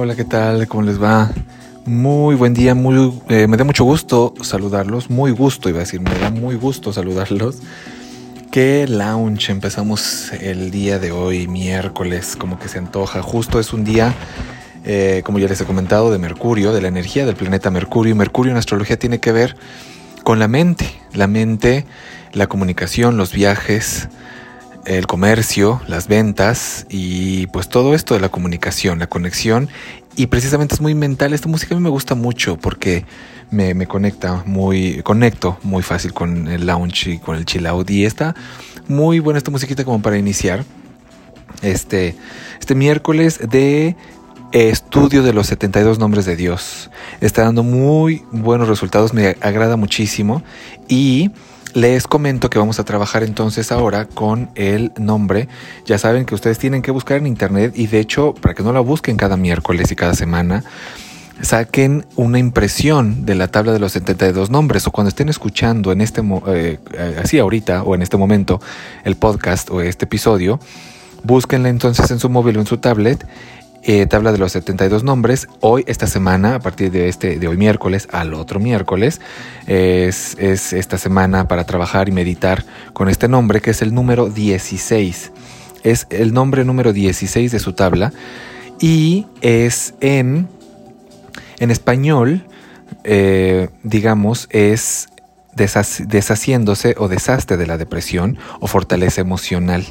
Hola, ¿qué tal? ¿Cómo les va? Muy buen día, muy, eh, me da mucho gusto saludarlos, muy gusto iba a decir, me da muy gusto saludarlos. Qué lounge empezamos el día de hoy, miércoles, como que se antoja. Justo es un día, eh, como ya les he comentado, de Mercurio, de la energía del planeta Mercurio. Mercurio en astrología tiene que ver con la mente, la mente, la comunicación, los viajes, el comercio, las ventas y pues todo esto de la comunicación, la conexión. Y precisamente es muy mental. Esta música a mí me gusta mucho porque me, conecta muy, conecto muy fácil con el lounge y con el chill out. Y está muy buena esta musiquita como para iniciar. Este, este miércoles de estudio de los 72 nombres de Dios. Está dando muy buenos resultados, me agrada muchísimo. Y les comento que vamos a trabajar entonces ahora con el nombre. Ya saben que ustedes tienen que buscar en internet y de hecho, para que no la busquen cada miércoles y cada semana, saquen una impresión de la tabla de los 72 nombres o cuando estén escuchando en este eh, así ahorita o en este momento el podcast o este episodio, búsquenla entonces en su móvil o en su tablet eh, tabla de los 72 nombres. Hoy, esta semana, a partir de este, de hoy miércoles al otro miércoles, es, es esta semana para trabajar y meditar con este nombre, que es el número 16. Es el nombre número 16 de su tabla y es en, en español, eh, digamos, es deshaciéndose o desastre de la depresión o fortaleza emocional.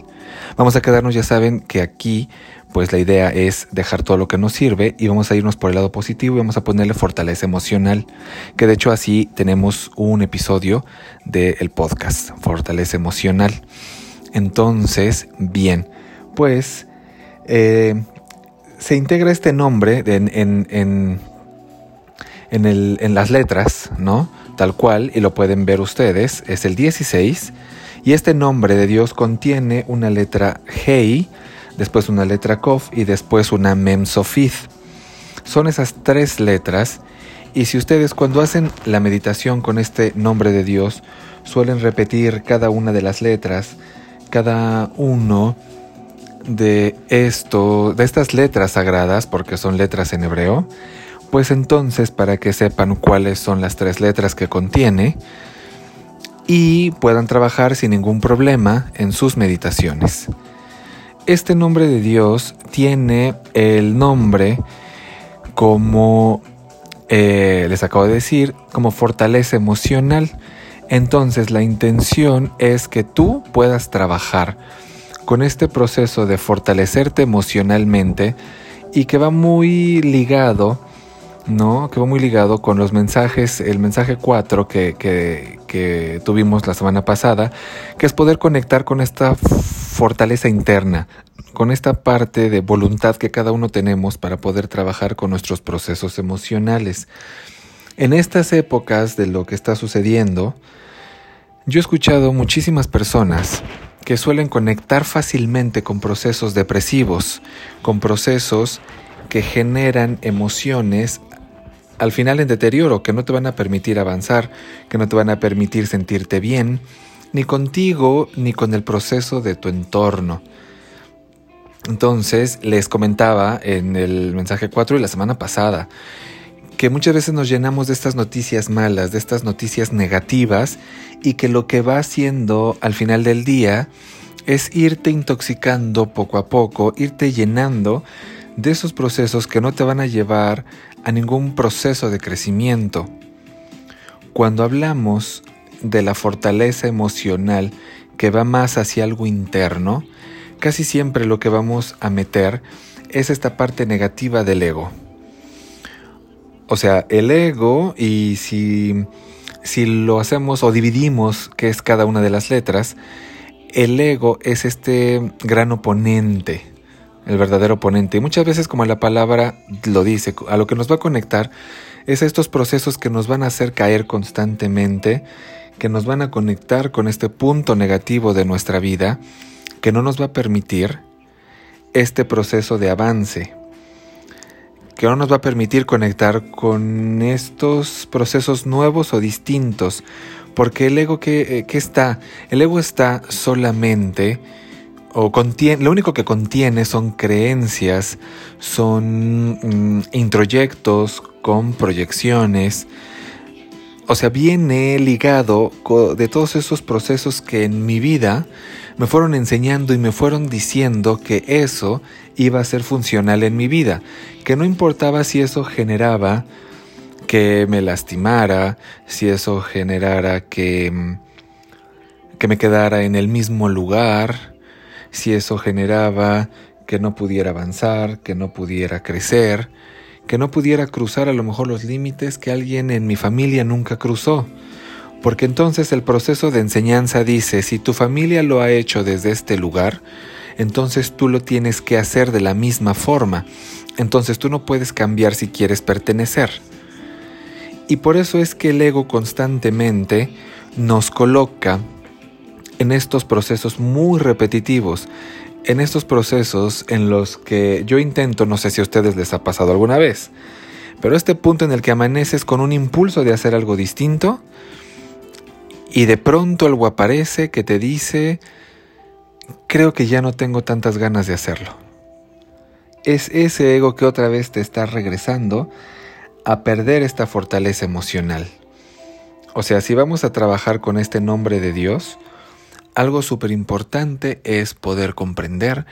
Vamos a quedarnos, ya saben que aquí pues la idea es dejar todo lo que nos sirve y vamos a irnos por el lado positivo y vamos a ponerle fortaleza emocional, que de hecho así tenemos un episodio del podcast, fortaleza emocional. Entonces, bien, pues eh, se integra este nombre en, en, en, en, las letras, ¿no? Tal cual, y lo pueden ver ustedes, es el 16, y este nombre de Dios contiene una letra Hei, después una letra Kof y después una Mem Sofith. Son esas tres letras y si ustedes cuando hacen la meditación con este nombre de Dios suelen repetir cada una de las letras, cada uno de esto, de estas letras sagradas, porque son letras en hebreo, pues entonces para que sepan cuáles son las tres letras que contiene y puedan trabajar sin ningún problema en sus meditaciones. Este nombre de Dios tiene el nombre como, eh, les acabo de decir, como fortaleza emocional. Entonces la intención es que tú puedas trabajar con este proceso de fortalecerte emocionalmente y que va muy ligado, ¿no? Que va muy ligado con los mensajes, el mensaje 4 que, que, que tuvimos la semana pasada, que es poder conectar con esta fortaleza interna, con esta parte de voluntad que cada uno tenemos para poder trabajar con nuestros procesos emocionales. En estas épocas de lo que está sucediendo, yo he escuchado muchísimas personas que suelen conectar fácilmente con procesos depresivos, con procesos que generan emociones al final en deterioro, que no te van a permitir avanzar, que no te van a permitir sentirte bien, ni contigo ni con el proceso de tu entorno. Entonces les comentaba en el mensaje 4 de la semana pasada que muchas veces nos llenamos de estas noticias malas, de estas noticias negativas y que lo que va haciendo al final del día es irte intoxicando poco a poco, irte llenando de esos procesos que no te van a llevar a ningún proceso de crecimiento. Cuando hablamos de la fortaleza emocional que va más hacia algo interno, casi siempre lo que vamos a meter es esta parte negativa del ego. O sea, el ego, y si, si lo hacemos o dividimos, que es cada una de las letras, el ego es este gran oponente, el verdadero oponente. Y muchas veces, como la palabra lo dice, a lo que nos va a conectar es a estos procesos que nos van a hacer caer constantemente que nos van a conectar con este punto negativo de nuestra vida que no nos va a permitir este proceso de avance, que no nos va a permitir conectar con estos procesos nuevos o distintos, porque el ego que, eh, está, el ego está solamente lo único que contiene son creencias, son mm, introyectos con proyecciones. O sea, viene ligado de todos esos procesos que en mi vida me fueron enseñando y me fueron diciendo que eso iba a ser funcional en mi vida, que no importaba si eso generaba que me lastimara, si eso generara que, mm, que me quedara en el mismo lugar, si eso generaba que no pudiera avanzar, que no pudiera crecer, que no pudiera cruzar a lo mejor los límites que alguien en mi familia nunca cruzó. Porque entonces el proceso de enseñanza dice, si tu familia lo ha hecho desde este lugar, entonces tú lo tienes que hacer de la misma forma. Entonces tú no puedes cambiar si quieres pertenecer. Y por eso es que el ego constantemente nos coloca en estos procesos muy repetitivos, en estos procesos en los que yo intento, no sé si a ustedes les ha pasado alguna vez, pero este punto en el que amaneces con un impulso de hacer algo distinto y de pronto algo aparece que te dice, creo que ya no tengo tantas ganas de hacerlo. Es ese ego que otra vez te está regresando a perder esta fortaleza emocional. O sea, si vamos a trabajar con este nombre de Dios, algo súper importante es poder comprender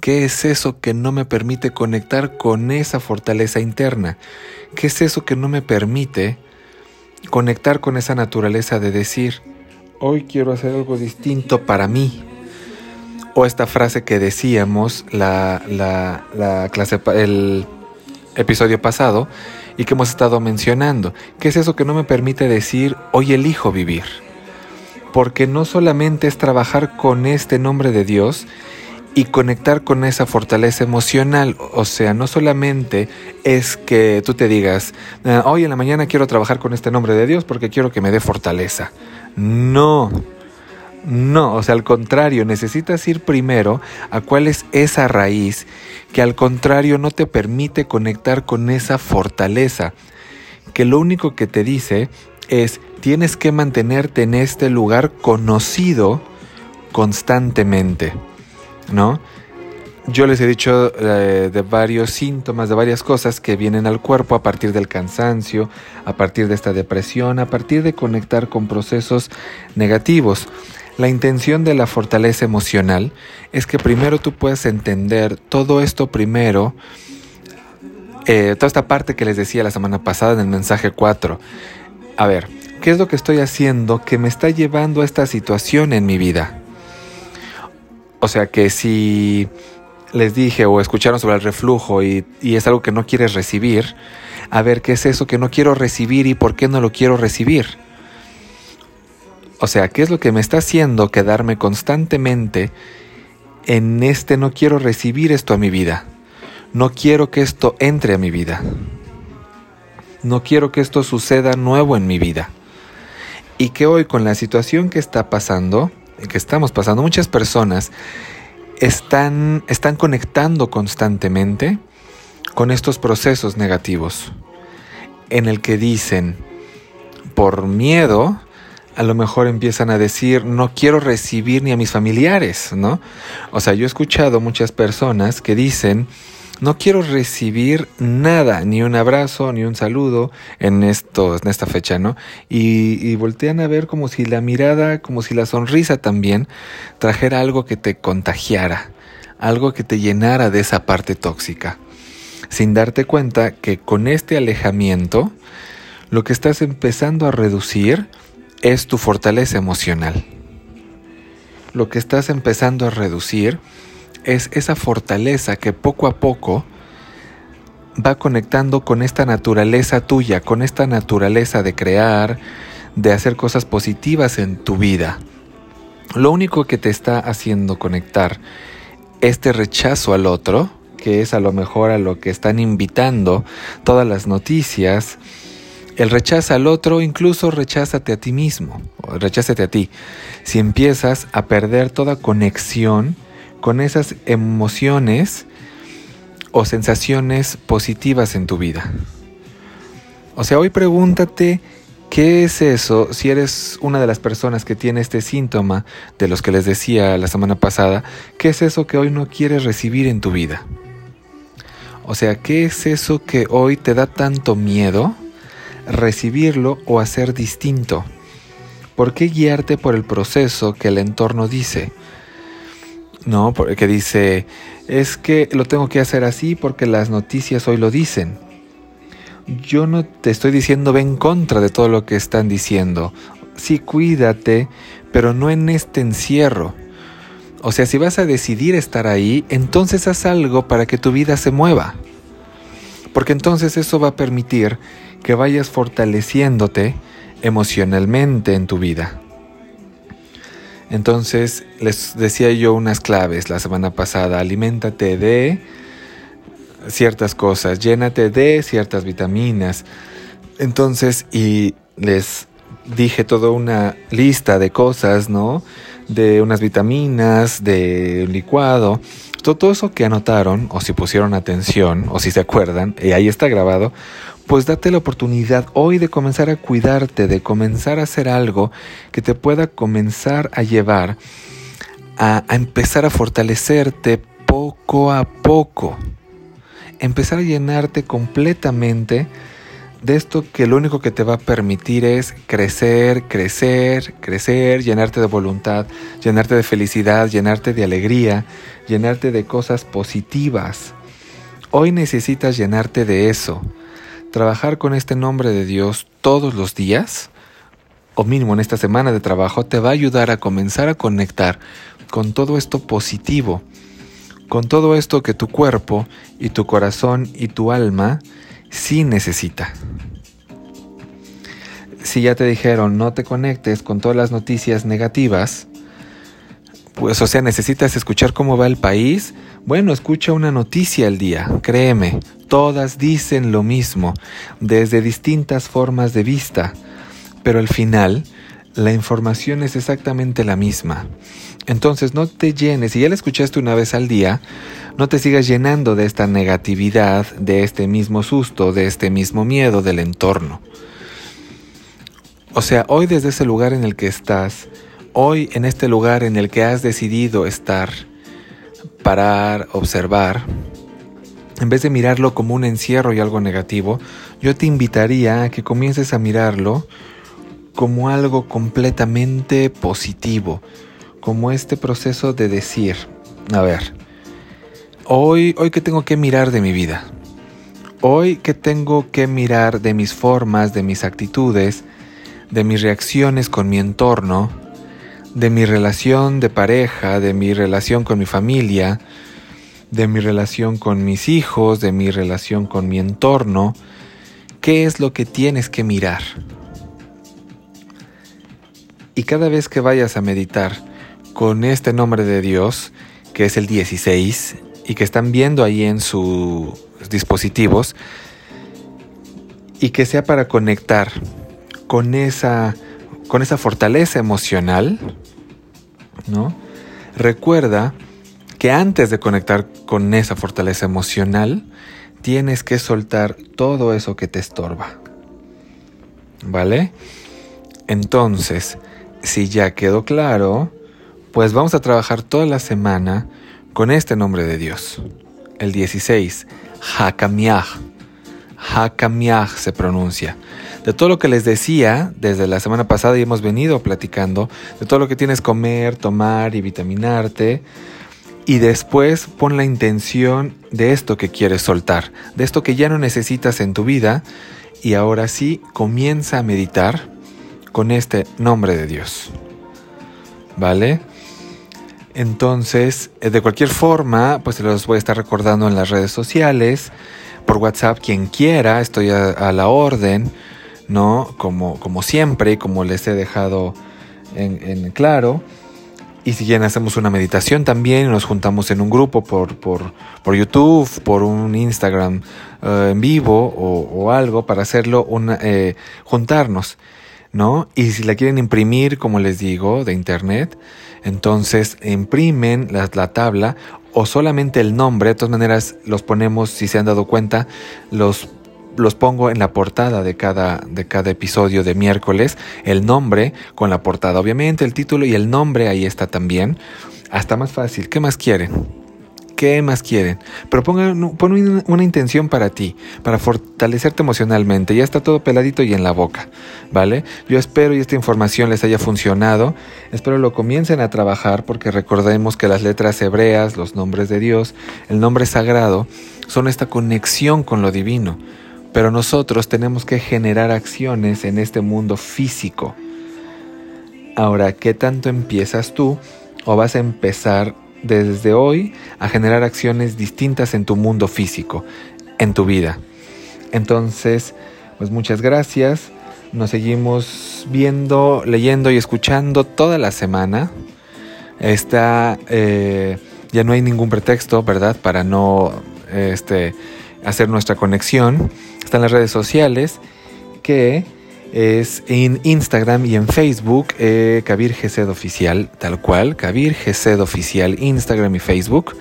qué es eso que no me permite conectar con esa fortaleza interna, qué es eso que no me permite conectar con esa naturaleza de decir, hoy quiero hacer algo distinto para mí. O esta frase que decíamos la, la clase, el episodio pasado, y que hemos estado mencionando. ¿Qué es eso que no me permite decir hoy elijo vivir? Porque no solamente es trabajar con este nombre de Dios y conectar con esa fortaleza emocional, o sea, no solamente es que tú te digas, ah, hoy en la mañana quiero trabajar con este nombre de Dios porque quiero que me dé fortaleza. No, no, o sea, al contrario, necesitas ir primero a cuál es esa raíz que al contrario no te permite conectar con esa fortaleza, que lo único que te dice es tienes que mantenerte en este lugar conocido constantemente, ¿no? Yo les he dicho eh, de varios síntomas, de varias cosas que vienen al cuerpo a partir del cansancio, a partir de esta depresión, a partir de conectar con procesos negativos. La intención de la fortaleza emocional es que primero tú puedas entender todo esto primero, eh, toda esta parte que les decía la semana pasada en el mensaje 4. A ver, ¿qué es lo que estoy haciendo que me está llevando a esta situación en mi vida? O sea que si les dije o escucharon sobre el reflujo y, es algo que no quieres recibir, a ver qué es eso que no quiero recibir y por qué no lo quiero recibir. O sea, ¿qué es lo que me está haciendo quedarme constantemente en este no quiero recibir esto a mi vida? No quiero que esto entre a mi vida. No quiero que esto suceda nuevo en mi vida. Y que hoy con la situación que está pasando, que estamos pasando, muchas personas están, están conectando constantemente con estos procesos negativos en el que dicen, por miedo, a lo mejor empiezan a decir, no quiero recibir ni a mis familiares, ¿no? O sea, yo he escuchado muchas personas que dicen, no quiero recibir nada, ni un abrazo, ni un saludo en, esto, en esta fecha, ¿no? Y, y voltean a ver como si la mirada, como si la sonrisa también trajera algo que te contagiara, algo que te llenara de esa parte tóxica, sin darte cuenta que con este alejamiento, lo que estás empezando a reducir es tu fortaleza emocional. Lo que estás empezando a reducir es esa fortaleza que poco a poco va conectando con esta naturaleza tuya, con esta naturaleza de crear, de hacer cosas positivas en tu vida. Lo único que te está haciendo conectar este rechazo al otro, que es a lo mejor a lo que están invitando todas las noticias, el rechaza al otro, incluso recházate a ti mismo, recházate a ti. Si empiezas a perder toda conexión con esas emociones o sensaciones positivas en tu vida. O sea, hoy pregúntate ¿Qué es eso si eres una de las personas que tiene este síntoma de los que les decía la semana pasada? ¿Qué es eso que hoy no quieres recibir en tu vida? O sea, ¿qué es eso que hoy te da tanto miedo recibirlo o hacer distinto? ¿Por qué guiarte por el proceso que el entorno dice? No, porque dice, es que lo tengo que hacer así porque las noticias hoy lo dicen. Yo no te estoy diciendo ve en contra de todo lo que están diciendo. Sí, cuídate, pero no en este encierro. O sea, si vas a decidir estar ahí, entonces haz algo para que tu vida se mueva. Porque entonces eso va a permitir que vayas fortaleciéndote emocionalmente en tu vida. Entonces, les decía yo unas claves la semana pasada. Aliméntate de ciertas cosas, llénate de ciertas vitaminas. Entonces, y les dije toda una lista de cosas, ¿no? De unas vitaminas, de licuado. Todo eso que anotaron, o si pusieron atención, o si se acuerdan, y ahí está grabado, pues date la oportunidad hoy de comenzar a cuidarte, de comenzar a hacer algo que te pueda comenzar a llevar a, empezar a fortalecerte poco a poco. Empezar a llenarte completamente de esto que lo único que te va a permitir es crecer, crecer, crecer, llenarte de voluntad, llenarte de felicidad, llenarte de alegría, llenarte de cosas positivas. Hoy necesitas llenarte de eso trabajar con este nombre de Dios todos los días, o mínimo en esta semana de trabajo, te va a ayudar a comenzar a conectar con todo esto positivo, con todo esto que tu cuerpo y tu corazón y tu alma sí necesita. Si ya te dijeron no te conectes con todas las noticias negativas, pues o sea, necesitas escuchar cómo va el país, bueno, escucha una noticia al día, créeme, todas dicen lo mismo, desde distintas formas de vista, pero al final la información es exactamente la misma. Entonces no te llenes, si ya la escuchaste una vez al día, no te sigas llenando de esta negatividad, de este mismo susto, de este mismo miedo del entorno. O sea, hoy desde ese lugar en el que estás, hoy en este lugar en el que has decidido estar, parar, observar, en vez de mirarlo como un encierro y algo negativo, yo te invitaría a que comiences a mirarlo como algo completamente positivo, como este proceso de decir, a ver, hoy, hoy que tengo que mirar de mi vida, hoy que tengo que mirar de mis formas, de mis actitudes, de mis reacciones con mi entorno, de mi relación de pareja, de mi relación con mi familia, de mi relación con mis hijos, de mi relación con mi entorno, ¿qué es lo que tienes que mirar? Y cada vez que vayas a meditar con este nombre de Dios, que es el 16, y que están viendo ahí en sus dispositivos, y que sea para conectar con esa, con esa fortaleza emocional, ¿no? Recuerda que antes de conectar con esa fortaleza emocional, tienes que soltar todo eso que te estorba. ¿Vale? Entonces, si ya quedó claro, pues vamos a trabajar toda la semana con este nombre de Dios. El 16, Hakamiah. Hakamiah se pronuncia de todo lo que les decía desde la semana pasada y hemos venido platicando, de todo lo que tienes comer, tomar y vitaminarte. Y después pon la intención de esto que quieres soltar, de esto que ya no necesitas en tu vida. Y ahora sí, comienza a meditar con este nombre de Dios. ¿Vale? Entonces, eh, de cualquier forma, pues se los voy a estar recordando en las redes sociales, por WhatsApp, quien quiera, estoy a la orden. ¿no? Como, como siempre, como les he dejado en, claro. Y si bien hacemos una meditación también, nos juntamos en un grupo por, por, por YouTube, por un Instagram eh, en vivo o, algo para hacerlo, eh, juntarnos, ¿no? Y si la quieren imprimir, como les digo, de internet, entonces imprimen la, la tabla o solamente el nombre, de todas maneras los ponemos, si se han dado cuenta, los los pongo en la portada de cada, de cada episodio de miércoles, el nombre con la portada, obviamente el título y el nombre ahí está también. Hasta más fácil, ¿qué más quieren? ¿Qué más quieren? Pero pongan, pon una intención para ti, para fortalecerte emocionalmente. Ya está todo peladito y en la boca, ¿vale? Yo espero y esta información les haya funcionado. Espero lo comiencen a trabajar porque recordemos que las letras hebreas, los nombres de Dios, el nombre sagrado, son esta conexión con lo divino. Pero nosotros tenemos que generar acciones en este mundo físico. Ahora, ¿qué tanto empiezas tú o vas a empezar desde hoy a generar acciones distintas en tu mundo físico, en tu vida. Entonces, pues muchas gracias. Nos seguimos viendo, leyendo y escuchando toda la semana. Está, eh, ya no hay ningún pretexto, ¿verdad? Para no este, hacer nuestra conexión. Están las redes sociales que es en Instagram y en Facebook, eh, Kabir Gesed Oficial, tal cual, Kabir Gesed Oficial, Instagram y Facebook.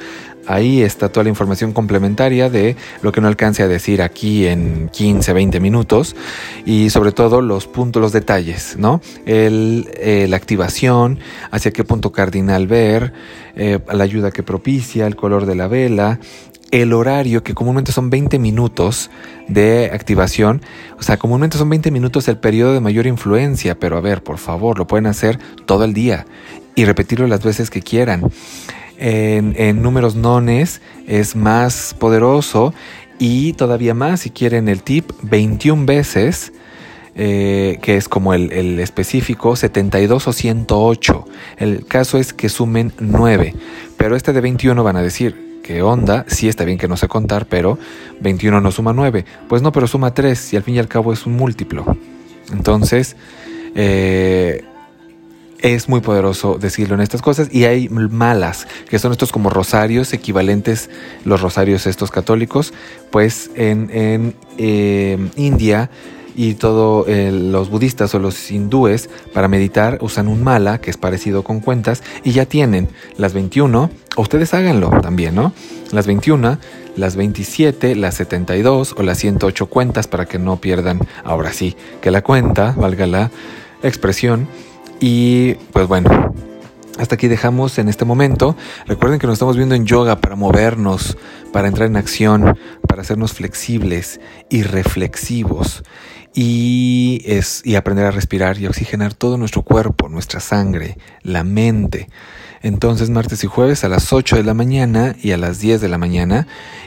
Ahí está toda la información complementaria de lo que no alcance a decir aquí en 15, 20 minutos y sobre todo los puntos, los detalles, ¿no? El, eh, la activación, hacia qué punto cardinal ver, eh, la ayuda que propicia, el color de la vela, el horario, que comúnmente son 20 minutos de activación, o sea, comúnmente son 20 minutos el periodo de mayor influencia, pero a ver, por favor, lo pueden hacer todo el día y repetirlo las veces que quieran. En, números nones es más poderoso y todavía más, si quieren el tip, 21 veces. Eh, que es como el, el, específico, 72 o 108. El caso es que sumen 9, pero este de 21 van a decir, ¿Qué onda? Sí está bien que no sé contar, pero 21 no suma 9. Pues no, pero suma 3 y al fin y al cabo es un múltiplo. Entonces, eh, es muy poderoso decirlo en estas cosas y hay malas, que son estos como rosarios equivalentes, los rosarios estos católicos, pues en, en eh, India y todos eh, los budistas o los hindúes para meditar usan un mala que es parecido con cuentas y ya tienen las 21, o ustedes háganlo también, ¿no? Las 21, las 27, las 72 o las 108 cuentas para que no pierdan, ahora sí, que la cuenta, valga la expresión. Y pues bueno, hasta aquí dejamos en este momento. Recuerden que nos estamos viendo en yoga para movernos, para entrar en acción, para hacernos flexibles y reflexivos y, es, y aprender a respirar y oxigenar todo nuestro cuerpo, nuestra sangre, la mente. Entonces martes y jueves a las 8 de la mañana y a las 10 de la mañana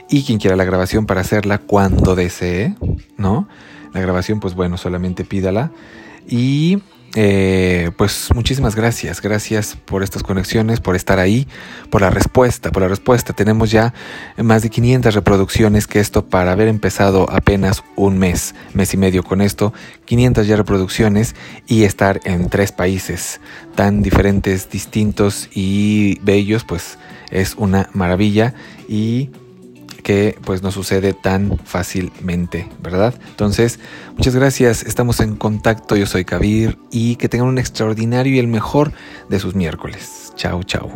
y quien quiera la grabación para hacerla cuando desee, ¿no? La grabación pues bueno, solamente pídala y eh, pues muchísimas gracias, gracias por estas conexiones, por estar ahí, por la respuesta, por la respuesta. Tenemos ya más de 500 reproducciones, que esto para haber empezado apenas un mes, mes y medio con esto, 500 ya reproducciones y estar en tres países tan diferentes, distintos y bellos, pues es una maravilla y que pues no sucede tan fácilmente, ¿verdad? Entonces, muchas gracias, estamos en contacto, yo soy Kabir y que tengan un extraordinario y el mejor de sus miércoles. Chao, chao.